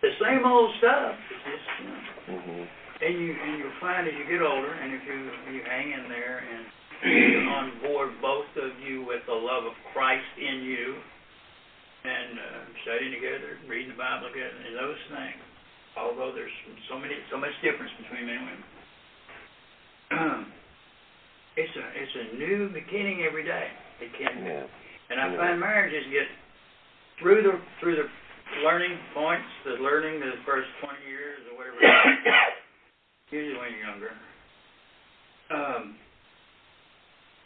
the same old stuff. It's just, you know. Mm-hmm. And you and you'll find as you get older, and if you you hang in there and you're on board, both of you with the love of Christ in you, and uh, studying together, reading the Bible together, and those things. Although there's so many so much difference between men and women, it's a it's a new beginning every day. It can be. And I find marriages get through the through the learning points, the learning the first 20 years or whatever, usually when you're younger, um,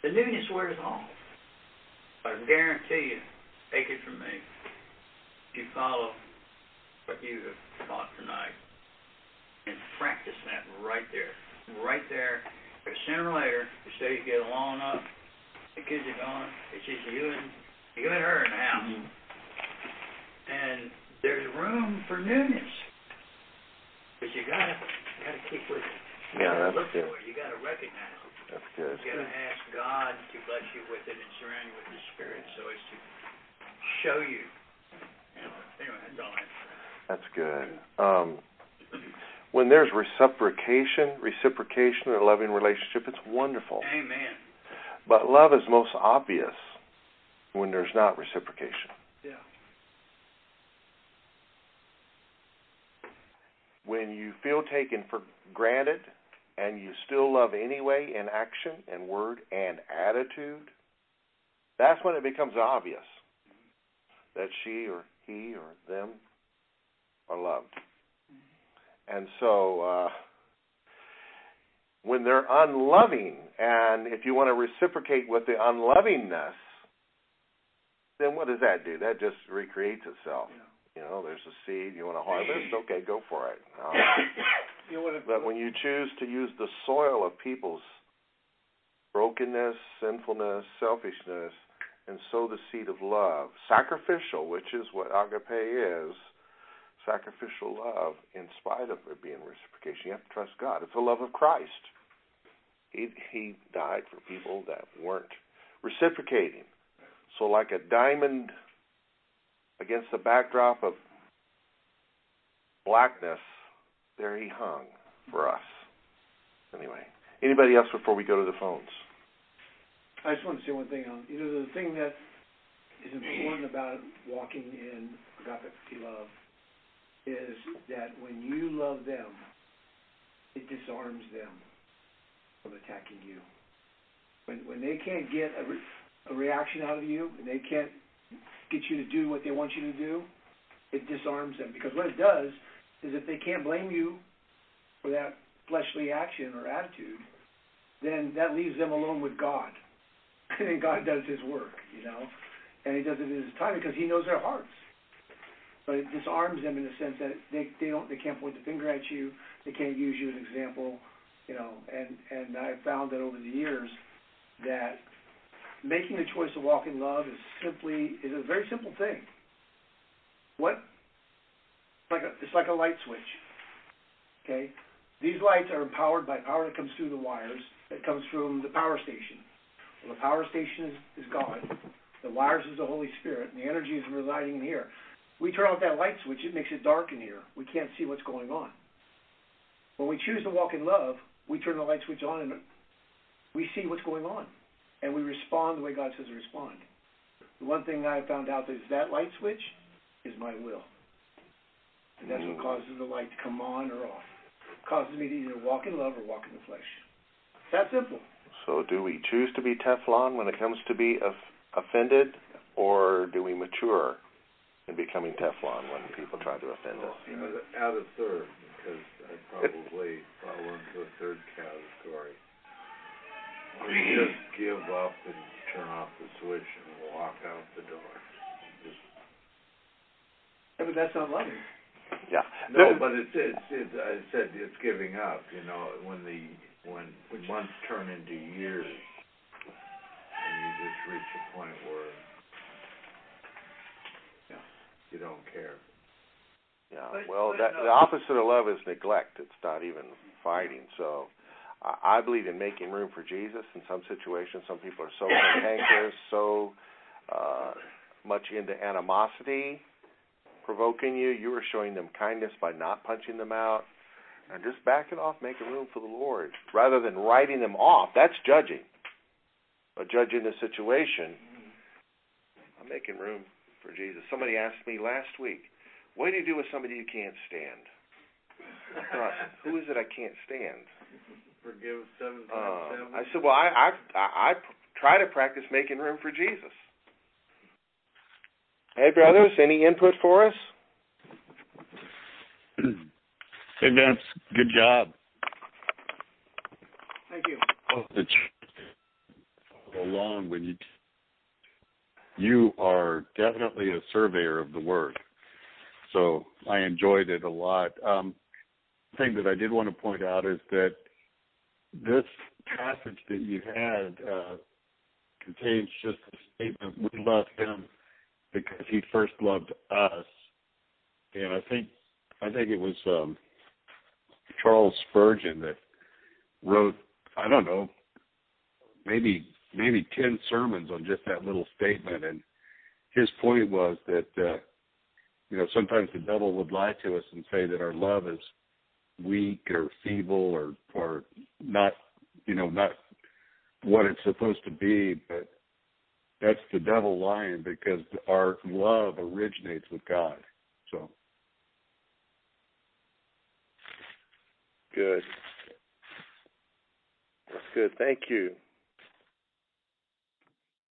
the newness wears off. I guarantee you, take it from me, if you follow what you have taught tonight and practice that right there, right there, because sooner or later, the stage get long enough, the kids are gone, it's just you and you and her in the house. Mm-hmm and there's room for newness. But you gotta gotta keep with it. You yeah, that's look good. It. You gotta recognize it. That's good. You gotta ask God to bless you with it and surround you with His Spirit, so as to show you. anyway, that's all I That's good. Um, when there's reciprocation, reciprocation in a loving relationship, it's wonderful. Amen. But love is most obvious when there's not reciprocation. Yeah. When you feel taken for granted and you still love anyway in action and word and attitude, that's when it becomes obvious that she or he or them are loved. And so uh, when they're unloving, and if you want to reciprocate with the unlovingness, then what does that do? That just recreates itself. Yeah. You know, there's a seed you want to harvest. Okay, go for it. Um, you know but when you choose to use the soil of people's brokenness, sinfulness, selfishness, and sow the seed of love, sacrificial, which is what agape is, sacrificial love, in spite of it being reciprocation, you have to trust God. It's the love of Christ. He he died for people that weren't reciprocating. So like a diamond against the backdrop of blackness, there he hung for us. Anyway, anybody else before we go to the phones? I just want to say one thing. You know, the thing that is important about walking in agape love is that when you love them, it disarms them from attacking you. When when they can't get a, re, a reaction out of you and they can't get you to do what they want you to do, it disarms them. Because what it does is if they can't blame you for that fleshly action or attitude, then that leaves them alone with God. And then God does his work, you know. And he does it in his time because he knows their hearts. But it disarms them in the sense that they, they don't they can't point the finger at you, they can't use you as an example, you know, and, and I've found that over the years that making the choice to walk in love is simply is a very simple thing. What like a, it's like a light switch. Okay? These lights are empowered by power that comes through the wires, that comes from the power station. Well, the power station is, is God. The wires is the Holy Spirit, and the energy is residing in here. We turn off that light switch, it makes it dark in here. We can't see what's going on. When we choose to walk in love, we turn the light switch on and we see what's going on. And we respond the way God says to respond. The one thing I found out is that light switch is my will. And that's what mm. causes the light to come on or off. It causes me to either walk in love or walk in the flesh. It's that simple. So, do we choose to be Teflon when it comes to be offended, or do we mature in becoming Teflon when people try to offend us? Out of third, because I probably fall into a third category. Or just give up and turn off the switch and walk out the door. Just Yeah, but that's not loving. Yeah. No, but it's, it's, it's, I said it's giving up, you know, when the, when, when months turn into years, and you just reach a point where Yeah. you don't care. Yeah. But- Well, but that no. the opposite of love is neglect. It's not even fighting. So, I, believe in making room for Jesus in some situations. Some people are so cantankerous, so uh, much into animosity, provoking you. You are showing them kindness by not punching them out, and just backing off, making room for the Lord, rather than writing them off. That's judging. But judging the situation, I'm making room for Jesus. Somebody asked me last week, what do you do with somebody you can't stand? Who is it I can't stand? Forgive seven times seven. I said, well, I, I, I, I try to practice making room for Jesus. Hey, brothers, any input for us? Hey Vince, good job. Thank you. The ch- along when you you are definitely a surveyor of the word, so I enjoyed it a lot. Um, thing that I did want to point out is that this passage that you had uh, contains just a statement: "We love Him because He first loved us." And I think I think it was um, Charles Spurgeon that wrote I don't know maybe maybe ten sermons on just that little statement, and his point was that uh, you know sometimes the devil would lie to us and say that our love is weak or feeble or or not you know not what it's supposed to be, but that's the devil lying because our love originates with God. So Good. That's good. Thank you.